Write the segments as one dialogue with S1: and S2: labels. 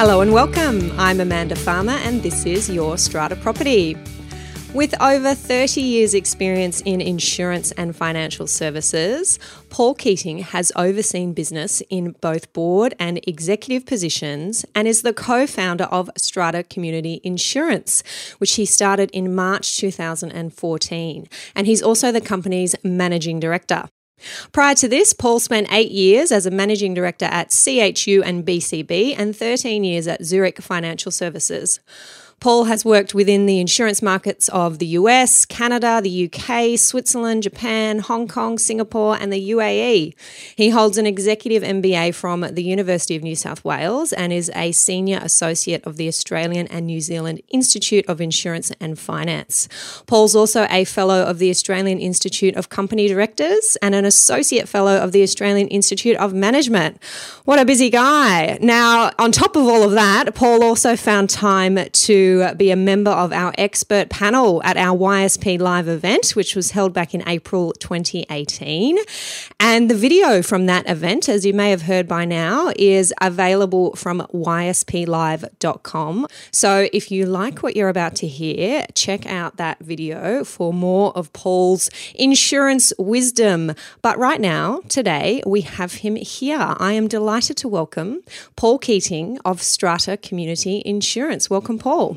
S1: Hello and welcome. I'm Amanda Farmer, and this is Your Strata Property. With over 30 years' experience in insurance and financial services, Paul Keating has overseen business in both board and executive positions and is the co founder of Strata Community Insurance, which he started in March 2014. And he's also the company's managing director. Prior to this, Paul spent eight years as a managing director at CHU and BCB and 13 years at Zurich Financial Services. Paul has worked within the insurance markets of the US, Canada, the UK, Switzerland, Japan, Hong Kong, Singapore, and the UAE. He holds an executive MBA from the University of New South Wales and is a senior associate of the Australian and New Zealand Institute of Insurance and Finance. Paul's also a fellow of the Australian Institute of Company Directors and an associate fellow of the Australian Institute of Management. What a busy guy. Now, on top of all of that, Paul also found time to be a member of our expert panel at our YSP Live event, which was held back in April 2018. And the video from that event, as you may have heard by now, is available from ysplive.com. So if you like what you're about to hear, check out that video for more of Paul's insurance wisdom. But right now, today, we have him here. I am delighted to welcome Paul Keating of Strata Community Insurance. Welcome, Paul.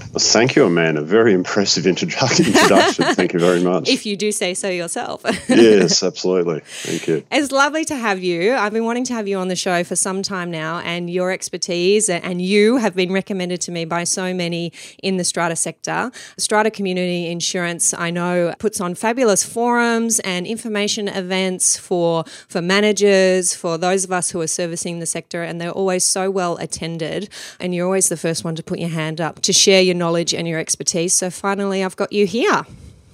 S2: Thank you, Amanda. Very impressive introduction. Thank you very much.
S1: If you do say so yourself.
S2: yes, absolutely. Thank you.
S1: It's lovely to have you. I've been wanting to have you on the show for some time now, and your expertise and you have been recommended to me by so many in the strata sector. Strata Community Insurance, I know, puts on fabulous forums and information events for for managers, for those of us who are servicing the sector, and they're always so well attended. And you're always the first one to put your hand up to share your knowledge and your expertise. So finally, I've got you here.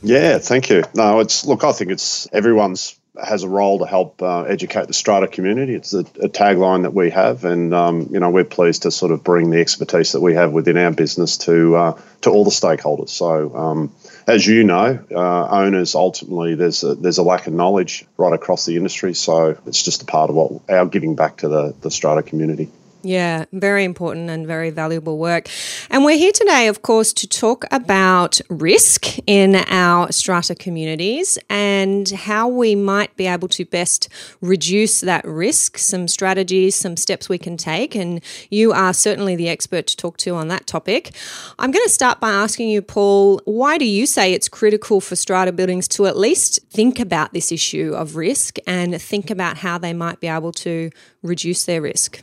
S2: Yeah, thank you. No, it's look, I think it's everyone's has a role to help uh, educate the strata community. It's a, a tagline that we have, and um, you know we're pleased to sort of bring the expertise that we have within our business to uh, to all the stakeholders. So, um, as you know, uh, owners ultimately there's a, there's a lack of knowledge right across the industry. So it's just a part of what our giving back to the the strata community.
S1: Yeah, very important and very valuable work. And we're here today, of course, to talk about risk in our strata communities and how we might be able to best reduce that risk, some strategies, some steps we can take. And you are certainly the expert to talk to on that topic. I'm going to start by asking you, Paul, why do you say it's critical for strata buildings to at least think about this issue of risk and think about how they might be able to reduce their risk?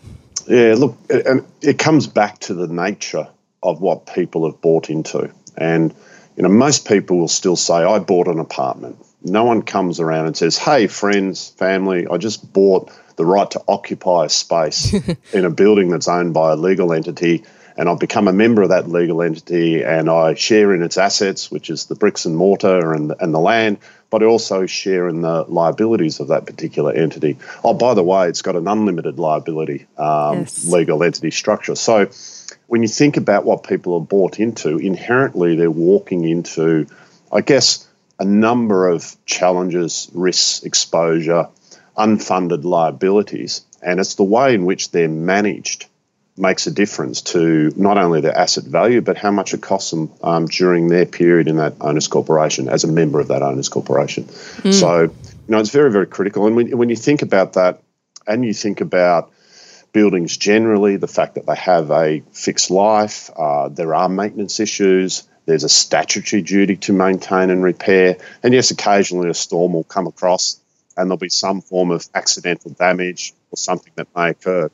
S2: Yeah, look, and it comes back to the nature of what people have bought into. And, you know, most people will still say, I bought an apartment. No one comes around and says, hey, friends, family, I just bought the right to occupy a space in a building that's owned by a legal entity. And I've become a member of that legal entity and I share in its assets, which is the bricks and mortar and, and the land but I also share in the liabilities of that particular entity. Oh, by the way, it's got an unlimited liability um, yes. legal entity structure. So when you think about what people are bought into, inherently they're walking into, I guess, a number of challenges, risks, exposure, unfunded liabilities. And it's the way in which they're managed makes a difference to not only their asset value, but how much it costs them um, during their period in that owners corporation as a member of that owners corporation. Mm. So, you know, it's very, very critical. And when, when you think about that and you think about buildings generally, the fact that they have a fixed life, uh, there are maintenance issues, there's a statutory duty to maintain and repair. And yes, occasionally a storm will come across and there'll be some form of accidental damage or something that may occur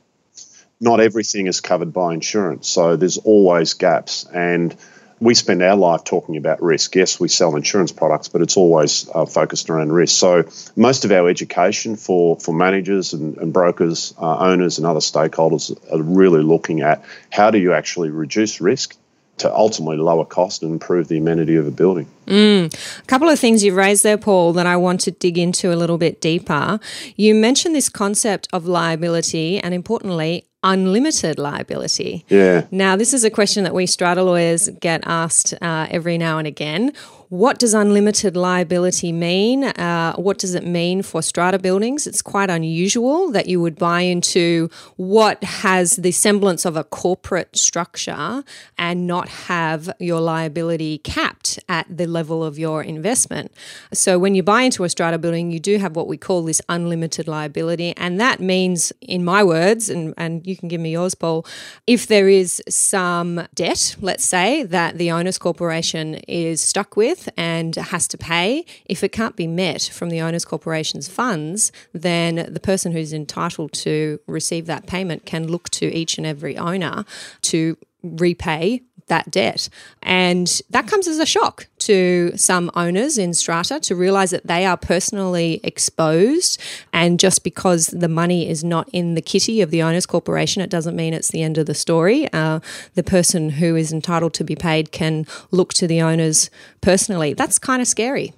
S2: not everything is covered by insurance. So there's always gaps. And we spend our life talking about risk. Yes, we sell insurance products, but it's always uh, focused around risk. So most of our education for, for managers and, and brokers, uh, owners, and other stakeholders are really looking at how do you actually reduce risk to ultimately lower cost and improve the amenity of a building.
S1: Mm. A couple of things you've raised there, Paul, that I want to dig into a little bit deeper. You mentioned this concept of liability and, importantly, unlimited liability.
S2: Yeah.
S1: Now, this is a question that we strata lawyers get asked uh, every now and again. What does unlimited liability mean? Uh, what does it mean for strata buildings? It's quite unusual that you would buy into what has the semblance of a corporate structure and not have your liability capped at the level of your investment. So, when you buy into a strata building, you do have what we call this unlimited liability. And that means, in my words, and, and you can give me yours, Paul, if there is some debt, let's say, that the owners corporation is stuck with, and has to pay, if it can't be met from the owners corporation's funds, then the person who's entitled to receive that payment can look to each and every owner to repay that debt. And that comes as a shock to some owners in strata to realize that they are personally exposed. And just because the money is not in the kitty of the owners corporation, it doesn't mean it's the end of the story. Uh, the person who is entitled to be paid can look to the owners personally. That's kind of scary.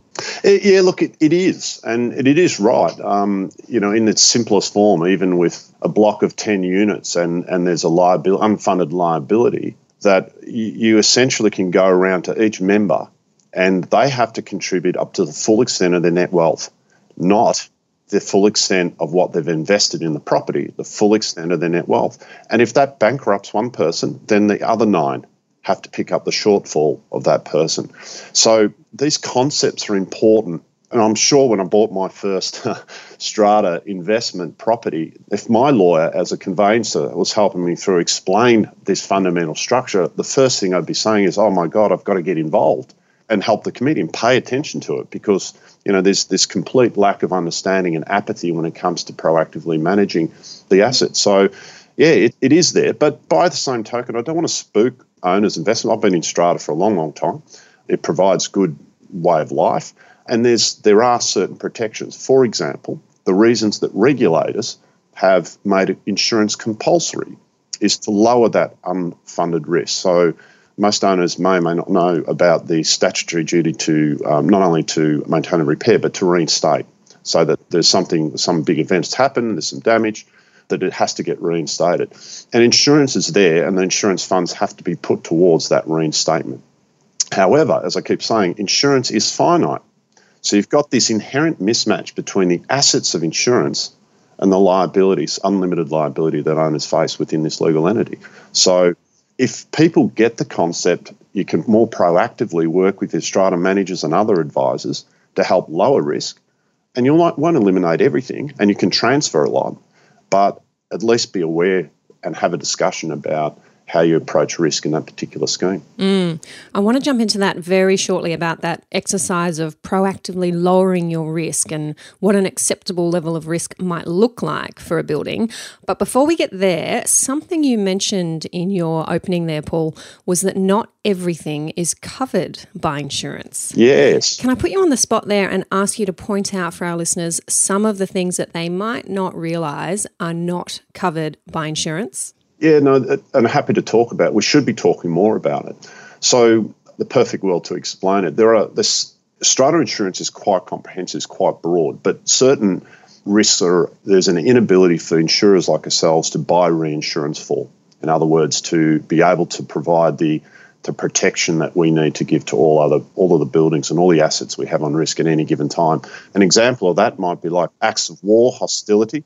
S2: Yeah, look, it, it is, and it, it is right. Um, you know, in its simplest form, even with a block of ten units, and and there's a liability, unfunded liability, that you essentially can go around to each member and they have to contribute up to the full extent of their net wealth, not the full extent of what they've invested in the property, the full extent of their net wealth. And if that bankrupts one person, then the other nine have to pick up the shortfall of that person. So these concepts are important and I'm sure when I bought my first strata investment property, if my lawyer as a conveyancer was helping me through explain this fundamental structure, the first thing I'd be saying is, oh my God, I've got to get involved and help the committee and pay attention to it because you know there's this complete lack of understanding and apathy when it comes to proactively managing the assets. So yeah, it, it is there. But by the same token, I don't want to spook owners' investment. I've been in strata for a long, long time. It provides good way of life. And there's there are certain protections. For example, the reasons that regulators have made insurance compulsory is to lower that unfunded risk. So most owners may or may not know about the statutory duty to um, not only to maintain and repair, but to reinstate. So that there's something, some big events happen, there's some damage, that it has to get reinstated. And insurance is there, and the insurance funds have to be put towards that reinstatement. However, as I keep saying, insurance is finite. So you've got this inherent mismatch between the assets of insurance and the liabilities, unlimited liability that owners face within this legal entity. So if people get the concept, you can more proactively work with your strata managers and other advisors to help lower risk. And you won't eliminate everything and you can transfer a lot, but at least be aware and have a discussion about how you approach risk in that particular scheme.
S1: Mm. I want to jump into that very shortly about that exercise of proactively lowering your risk and what an acceptable level of risk might look like for a building. But before we get there, something you mentioned in your opening there, Paul, was that not everything is covered by insurance.
S2: Yes.
S1: Can I put you on the spot there and ask you to point out for our listeners some of the things that they might not realize are not covered by insurance?
S2: Yeah, no, uh, I'm happy to talk about. It. We should be talking more about it. So, the perfect world to explain it. There are this strata insurance is quite comprehensive, it's quite broad, but certain risks are there's an inability for insurers like ourselves to buy reinsurance for. In other words, to be able to provide the the protection that we need to give to all other all of the buildings and all the assets we have on risk at any given time. An example of that might be like acts of war, hostility.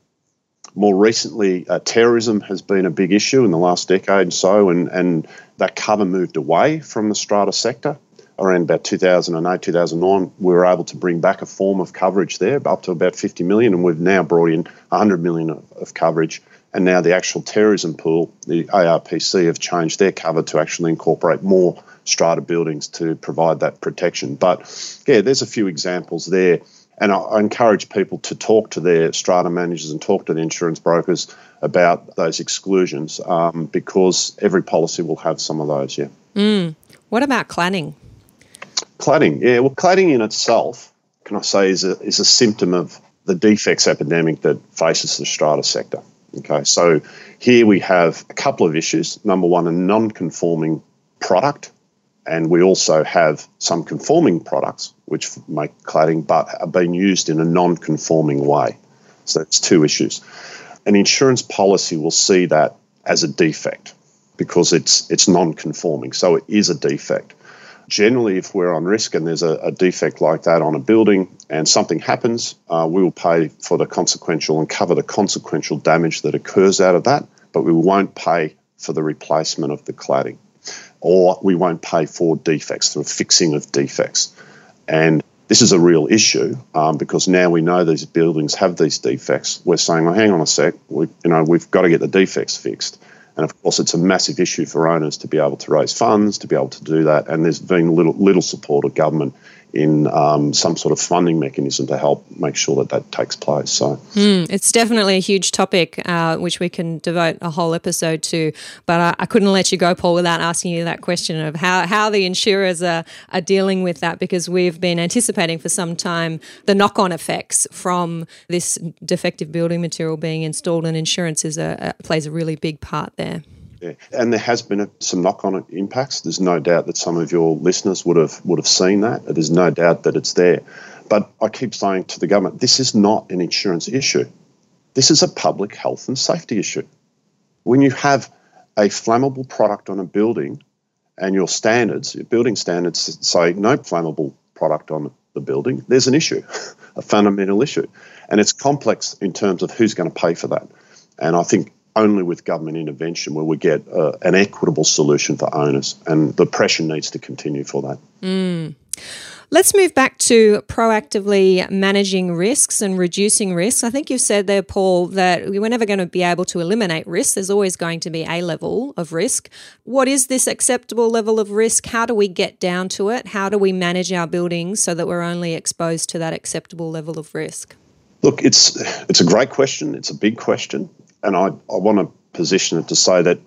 S2: More recently, uh, terrorism has been a big issue in the last decade or so, and, and that cover moved away from the strata sector. Around about 2008, 2009, we were able to bring back a form of coverage there up to about 50 million, and we've now brought in 100 million of, of coverage. And now the actual terrorism pool, the ARPC, have changed their cover to actually incorporate more strata buildings to provide that protection. But yeah, there's a few examples there and I, I, encourage people to talk to their strata managers and talk to the insurance brokers about those exclusions um, because every policy will have some of those, yeah.
S1: Mm. What about cladding?
S2: Cladding, yeah. Well, cladding in itself, can I say, is a, is a symptom of the defects epidemic that faces the strata sector. Okay, so here we have a couple of issues. Number one, a non conforming product, and we also have some conforming products which make cladding but are being used in a non conforming way. So that's two issues. An insurance policy will see that as a defect because it's it's non conforming. So it is a defect. Generally, if we're on risk and there's a, a defect like that on a building and something happens, uh, we will pay for the consequential and cover the consequential damage that occurs out of that, but we won't pay for the replacement of the cladding or we won't pay for defects, the fixing of defects. And this is a real issue um, because now we know these buildings have these defects. We're saying, well, hang on a sec, we, you know, we've got to get the defects fixed. And of course, it's a massive issue for owners to be able to raise funds, to be able to do that. And there's been little, little support of government in um, some sort of funding mechanism to help make sure that that takes place. So
S1: mm, it's definitely a huge topic, uh, which we can devote a whole episode to. But I, I, couldn't let you go, Paul, without asking you that question of how, how the insurers are, are dealing with that because we've been anticipating for some time the knock on effects from this defective building material being installed, and insurance is a, a plays a really big part there.
S2: Yeah. And there has been a, some knock-on impacts. There's no doubt that some of your listeners would have would have seen that. There's no doubt that it's there. But I keep saying to the government, this is not an insurance issue. This is a public health and safety issue. When you have a flammable product on a building and your standards, your building standards say no flammable product on the building, there's an issue, a fundamental issue. And it's complex in terms of who's going to pay for that. And I think only with government intervention will we get uh, an equitable solution for owners, and the pressure needs to continue for that.
S1: Mm. Let's move back to proactively managing risks and reducing risks. I think you've said there, Paul, that we're never going to be able to eliminate risk. There's always going to be a level of risk. What is this acceptable level of risk? How do we get down to it? How do we manage our buildings so that we're only exposed to that acceptable level of risk?
S2: Look, it's it's a great question. It's a big question and I, I want to position it to say that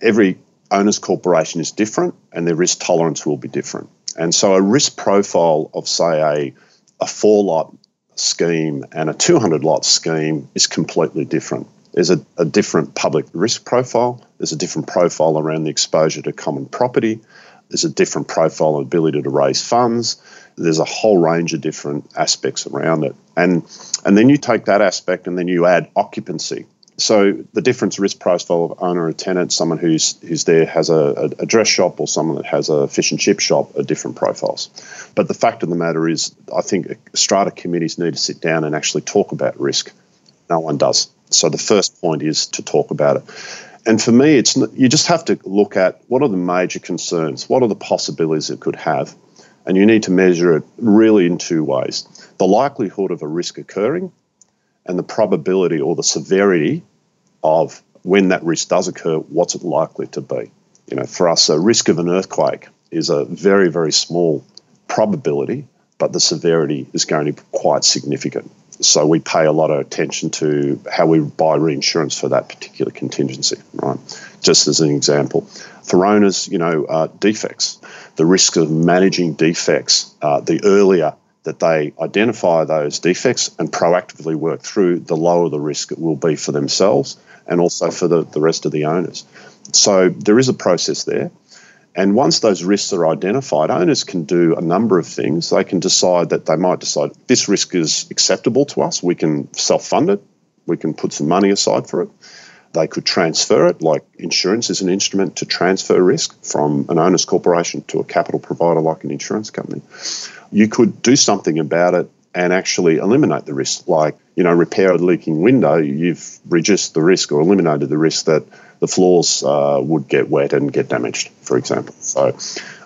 S2: every owner's corporation is different and their risk tolerance will be different. And so a risk profile of, say, a, a four lot scheme and a 200 lot scheme is completely different. There's a, a different public risk profile, there's a different profile around the exposure to common property, there's a different profile and ability to raise funds. There's a whole range of different aspects around it. And and then you take that aspect and then you add occupancy so the difference risk profile of owner or tenant, someone who's who's there has a, a, dress shop or someone that has a fish and chip shop are different profiles. But the fact of the matter is, I think strata committees need to sit down and actually talk about risk. No one does. So the first point is to talk about it. And for me, it's you just have to look at what are the major concerns, what are the possibilities it could have, and you need to measure it really in two ways: the likelihood of a risk occurring and the probability or the severity of when that risk does occur, what's it likely to be? You know, for us, a risk of an earthquake is a very, very small probability, but the severity is going to be quite significant. So we pay a lot of attention to how we buy reinsurance for that particular contingency, right? Just as an example. For owners, you know, uh, defects, the risk of managing defects, uh, the earlier that they identify those defects and proactively work through, the lower the risk it will be for themselves and also for the, the rest of the owners. So there is a process there. And once those risks are identified, owners can do a number of things. They can decide that they might decide this risk is acceptable to us. We can self fund it, we can put some money aside for it. They could transfer it, like insurance is an instrument to transfer risk from an owner's corporation to a capital provider like an insurance company you could do something about it and actually eliminate the risk. Like, you know, repair a leaking window, you've reduced the risk or eliminated the risk that the floors uh, would get wet and get damaged, for example. So,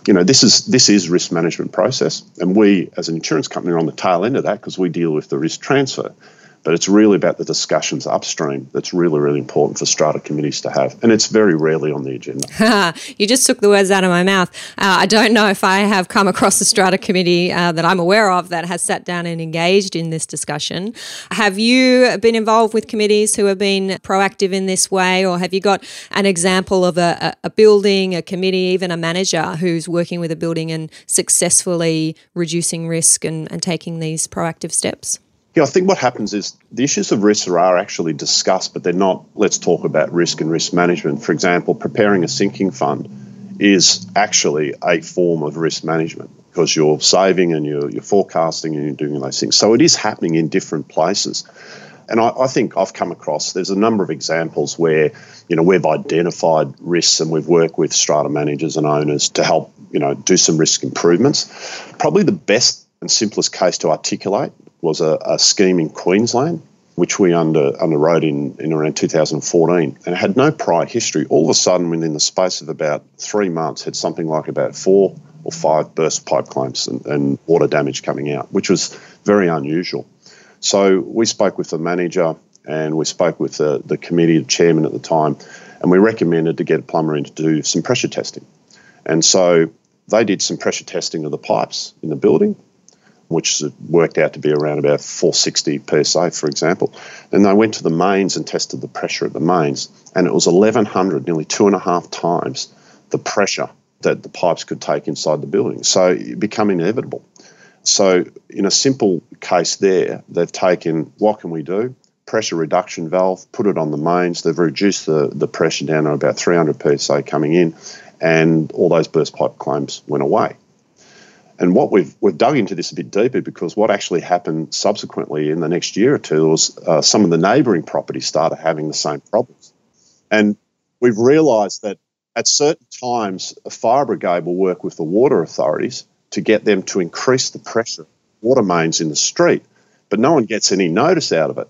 S2: you know, this is this is risk management process, and we as an insurance company are on the tail end of that because we deal with the risk transfer. But it's really about the discussions upstream that's really, really important for strata committees to have. And it's very rarely on the agenda.
S1: you just took the words out of my mouth. Uh, I don't know if I have come across a strata committee uh, that I'm aware of that has sat down and engaged in this discussion. Have you been involved with committees who have been proactive in this way, or have you got an example of a, a building, a committee, even a manager who's working with a building and successfully reducing risk and, and taking these proactive steps?
S2: Yeah, I think what happens is the issues of risk are actually discussed, but they're not, let's talk about risk and risk management. For example, preparing a sinking fund is actually a form of risk management because you're saving and you're, you're forecasting and you're doing those things. So it is happening in different places. And I, I, think I've come across there's a number of examples where you know we've identified risks and we've worked with strata managers and owners to help you know do some risk improvements. Probably the best and simplest case to articulate was a, a scheme in Queensland which we under, underwrote in, in around 2014 and had no prior history. All of a sudden, within the space of about three months, had something like about four or five burst pipe claims and, and water damage coming out, which was very unusual. So we spoke with the manager and we spoke with the, the committee, the chairman at the time, and we recommended to get a plumber in to do some pressure testing. And so they did some pressure testing of the pipes in the building which worked out to be around about 460 psi, for example. And they went to the mains and tested the pressure at the mains, and it was 1100, nearly two and a half times the pressure that the pipes could take inside the building. So it became inevitable. So in a simple case there, they've taken what can we do? Pressure reduction valve, put it on the mains. They've reduced the, the pressure down to about 300 psi coming in, and all those burst pipe claims went away. And what we've we've dug into this a bit deeper because what actually happened subsequently in the next year or two was uh, some of the neighbouring properties started having the same problems, and we've realised that at certain times a fire brigade will work with the water authorities to get them to increase the pressure water mains in the street, but no one gets any notice out of it.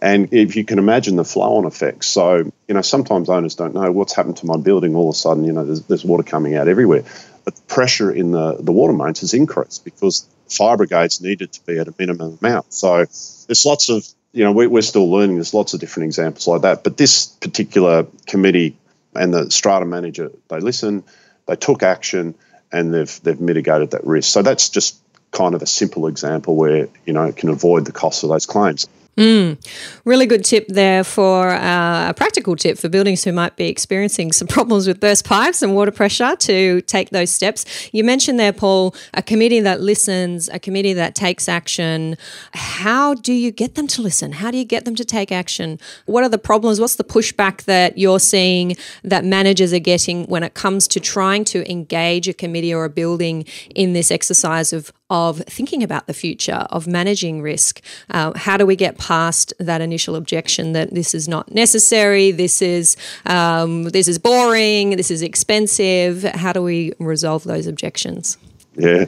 S2: And if you can imagine the flow on effects, so, you know, sometimes owners don't know what's happened to my building. All of a sudden, you know, there's, there's water coming out everywhere but the pressure in the, the water mains has increased because fire brigades needed to be at a minimum amount. So there's lots of, you know, we, we're still learning. There's lots of different examples like that. But this particular committee and the strata manager, they listened, they took action, and they've they've mitigated that risk. So that's just kind of a simple example where you know it can avoid the cost of those claims.
S1: Mm, really good tip there for uh, a practical tip for buildings who might be experiencing some problems with burst pipes and water pressure to take those steps. You mentioned there, Paul, a committee that listens, a committee that takes action. How do you get them to listen? How do you get them to take action? What are the problems? What's the pushback that you're seeing that managers are getting when it comes to trying to engage a committee or a building in this exercise of of thinking about the future, of managing risk. Uh, how do we get past that initial objection that this is not necessary, this is um, this is boring, this is expensive? How do we resolve those objections?
S2: Yeah,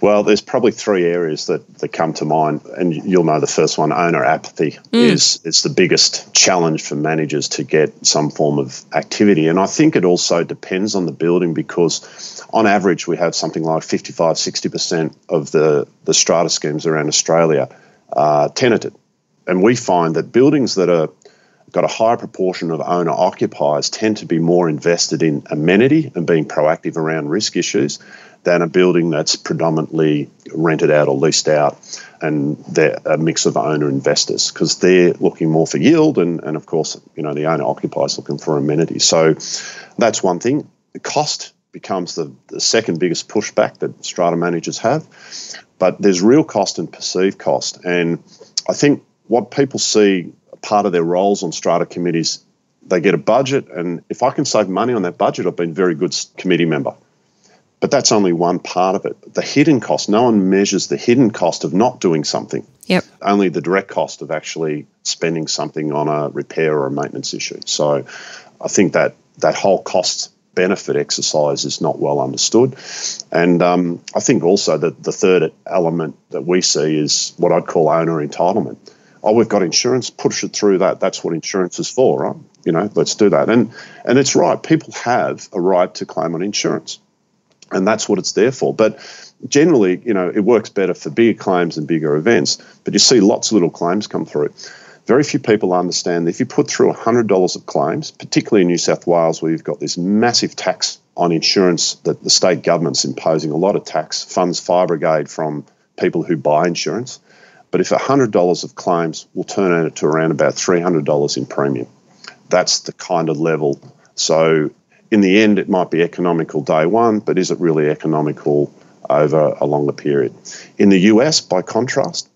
S2: well, there's probably three areas that, that come to mind, and you'll know the first one: owner apathy mm. is is the biggest challenge for managers to get some form of activity. And I think it also depends on the building because, on average, we have something like 55, 60 percent of the the strata schemes around Australia are tenanted, and we find that buildings that are got a higher proportion of owner occupiers tend to be more invested in amenity and being proactive around risk issues than a building that's predominantly rented out or leased out and they're a mix of owner investors because they're looking more for yield and, and of course you know the owner occupies looking for amenities. So that's one thing. The cost becomes the, the second biggest pushback that strata managers have. But there's real cost and perceived cost. And i think what people see part of their roles on strata committees they get a budget. And if i can save money on that budget i've been a very good committee member but that's only one part of it. The hidden cost, no one measures the hidden cost of not doing something.
S1: Yep.
S2: Only the direct cost of actually spending something on a repair or a maintenance issue. So I think that that whole cost benefit exercise is not well understood. And um, I think also that the third element that we see is what I'd call owner entitlement. Oh, we've got insurance, push it through that. That's what insurance is for, right? You know, let's do that. And and it's right. People have a right to claim on insurance and that's what it's there for. But generally, you know, it works better for bigger claims and bigger events. But you see lots of little claims come through. Very few people understand that if you put through $100 of claims, particularly in New South Wales, where you've got this massive tax on insurance that the state government's imposing a lot of tax, funds fire brigade from people who buy insurance. But if $100 of claims will turn out to around about $300 in premium, that's the kind of level. So in the end, it might be economical day one, but is it really economical over a longer period? In the US, by contrast,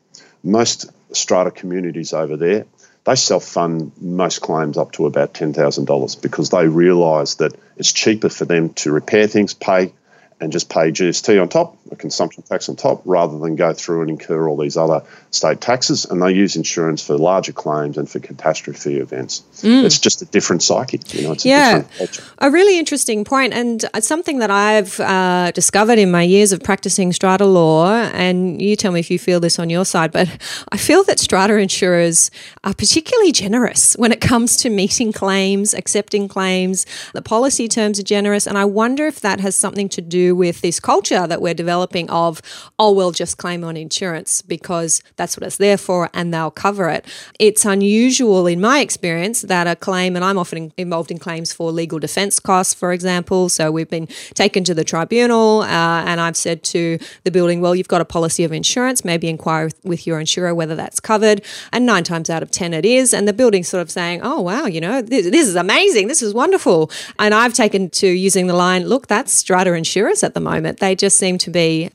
S2: most strata communities over there they self fund most claims up to about $10,000 because they realise that it's cheaper for them to repair things, pay and just pay GST on top, a consumption tax on top, rather than go through and incur all these other state taxes. And they use insurance for larger claims and for catastrophe events. Mm. It's just a different psyche. You know,
S1: yeah, a, a, really interesting point, and it's something that I've uh, discovered in my years of practicing strata law. And you tell me if you feel this on your side, but I feel that strata insurers are particularly generous when it comes to meeting claims, accepting claims. The policy terms are generous, and I wonder if that has something to do with this culture that we're developing of, oh, we'll just claim on insurance because that's what it's there for and they'll cover it. It's unusual in my experience that a claim, and I'm often involved in claims for legal defense costs, for example. So we've been taken to the tribunal uh, and I've said to the building, well, you've got a policy of insurance, maybe inquire with your insurer whether that's covered. And nine times out of 10 it is. And the building's sort of saying, oh, wow, you know, this, this is amazing. This is wonderful. And I've taken to using the line, look, that's strata insurance at the moment. They just seem to be,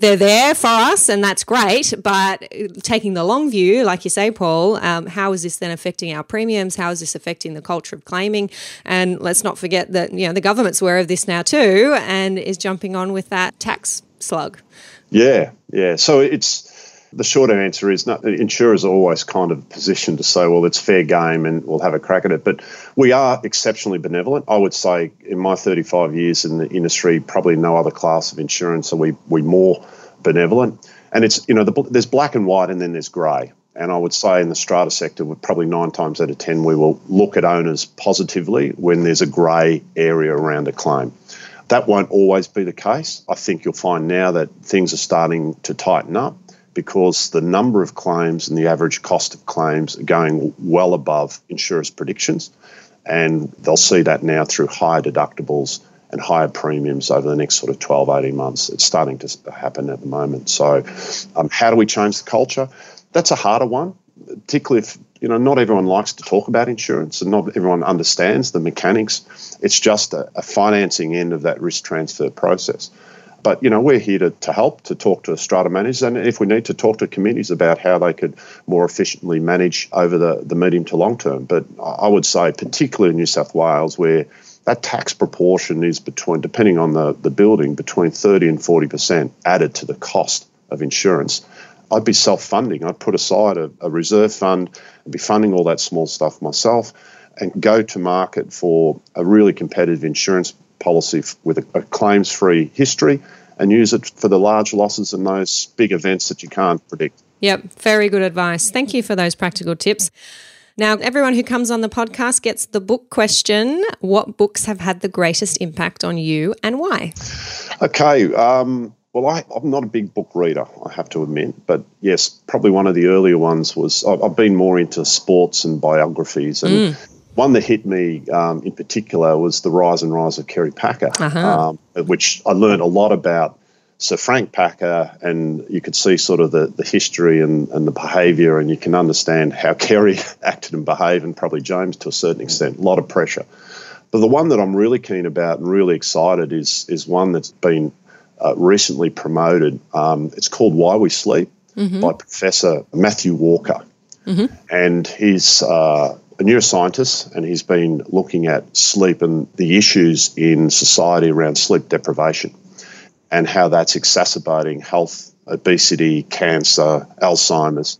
S1: they're there for us, and that's great. But taking the long view, like you say, Paul, um, how is this then affecting our premiums? How is this affecting the culture of claiming? And let's not forget that you know the government's aware of this now too, and is jumping on with that tax slug.
S2: Yeah, yeah. So it's the shorter answer is not, insurers are always kind of positioned to say, well, it's fair game and we'll have a crack at it. But we are exceptionally benevolent. I would say in my 35 years in the industry, probably no other class of insurance are we, we more benevolent. And it's, you know, the, there's black and white and then there's grey. And I would say in the strata sector, we're probably nine times out of 10, we will look at owners positively when there's a grey area around a claim. That won't always be the case. I think you'll find now that things are starting to tighten up because the number of claims and the average cost of claims are going well above insurers' predictions. And they'll see that now through higher deductibles and higher premiums over the next sort of 12, 18 months. It's starting to happen at the moment. So, um, how do we change the culture? That's a harder one, particularly if you know not everyone likes to talk about insurance and not everyone understands the mechanics. It's just a, a financing end of that risk transfer process. But you know, we're here to, to help, to talk to strata managers, and if we need to talk to communities about how they could more efficiently manage over the, the medium to long term. But I would say, particularly in New South Wales, where that tax proportion is between, depending on the, the building, between 30 and 40% added to the cost of insurance. I'd be self funding. I'd put aside a, a reserve fund and be funding all that small stuff myself and go to market for a really competitive insurance policy with a, a claims free history and use it for the large losses and those big events that you can't predict.
S1: Yep, very good advice. Thank you for those practical tips. Now, everyone who comes on the podcast gets the book question What books have had the greatest impact on you and why?
S2: Okay. Um, well, I, am not a big book reader, I have to admit. But yes, probably one of the earlier ones was I've been more into sports and biographies. And mm one that hit me um, in particular was the rise and rise of Kerry Packer, uh-huh. um, which I learned a lot about Sir Frank Packer, and you could see sort of the, the history and, and the behaviour, and you can understand how Kerry acted and behaved, and probably James to a certain extent. A lot of pressure. But the one that I'm really keen about and really excited is is one that's been uh, recently promoted. Um, it's called Why We Sleep mm-hmm. by Professor Matthew Walker. Mm-hmm. And he's uh, a neuroscientist and he's been looking at sleep and the issues in society around sleep deprivation and how that's exacerbating health, obesity, cancer, Alzheimer's,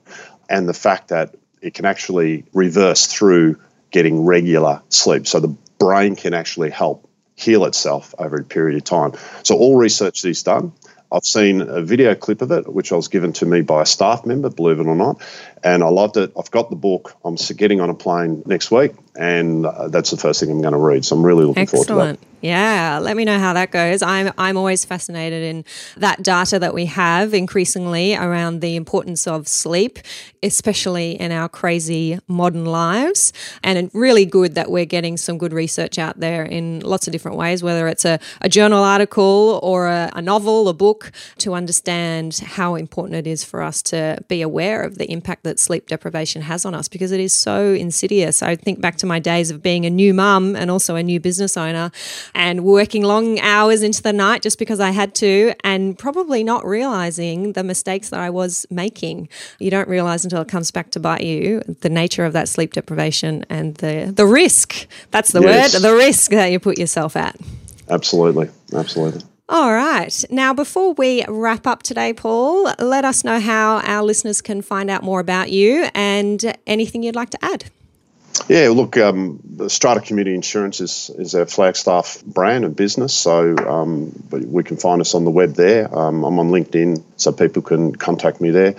S2: and the fact that it can actually reverse through getting regular sleep. So the brain can actually help heal itself over a period of time. So all research that he's done I've seen a video clip of it, which was given to me by a staff member, believe it or not, and I loved it. I've got the book. I'm getting on a plane next week, and uh, that's the first thing I'm going to read. So I'm really looking
S1: Excellent.
S2: forward to that.
S1: Yeah, let me know how that goes. I'm I'm always fascinated in that data that we have increasingly around the importance of sleep, especially in our crazy modern lives. And it's really good that we're getting some good research out there in lots of different ways, whether it's a, a journal article or a, a novel, a book, to understand how important it is for us to be aware of the impact that sleep deprivation has on us because it is so insidious. I think back to to my days of being a new mum and also a new business owner and working long hours into the night just because I had to, and probably not realizing the mistakes that I was making. You don't realize until it comes back to bite you the nature of that sleep deprivation and the, the risk. That's the yes. word, the risk that you put yourself at.
S2: Absolutely. Absolutely.
S1: All right. Now, before we wrap up today, Paul, let us know how our listeners can find out more about you and anything you'd like to add.
S2: Yeah, look, um, Strata Community Insurance is, is our Flagstaff brand and business, so um, we can find us on the web there. Um, I'm on LinkedIn, so people can contact me there.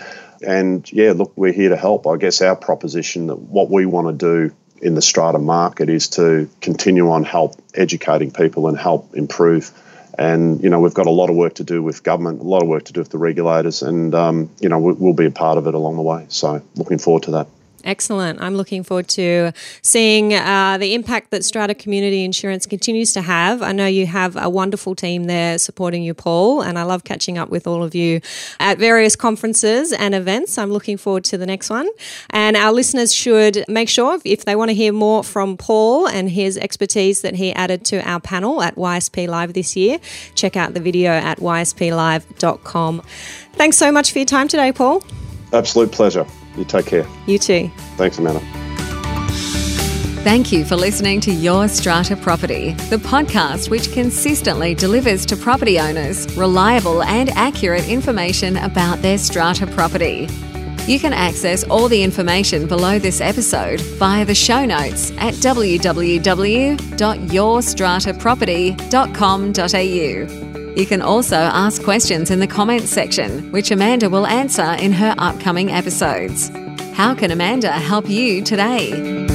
S2: And yeah, look, we're here to help. I guess our proposition that what we want to do in the strata market is to continue on help educating people and help improve and you know we've got a lot of work to do with government, a lot of work to do with the regulators, and um, you know we'll be a part of it along the way. So looking forward to that.
S1: Excellent. I'm looking forward to seeing uh, the impact that Strata Community Insurance continues to have. I know you have a wonderful team there supporting you, Paul, and I love catching up with all of you at various conferences and events. I'm looking forward to the next one. And our listeners should make sure, if they want to hear more from Paul and his expertise that he added to our panel at YSP Live this year, check out the video at ysplive.com. Thanks so much for your time today, Paul.
S2: Absolute pleasure. You take care.
S1: You too.
S2: Thanks, Amanda.
S3: Thank you for listening to Your Strata Property, the podcast which consistently delivers to property owners reliable and accurate information about their strata property. You can access all the information below this episode via the show notes at www.yourstrataproperty.com.au. You can also ask questions in the comments section, which Amanda will answer in her upcoming episodes. How can Amanda help you today?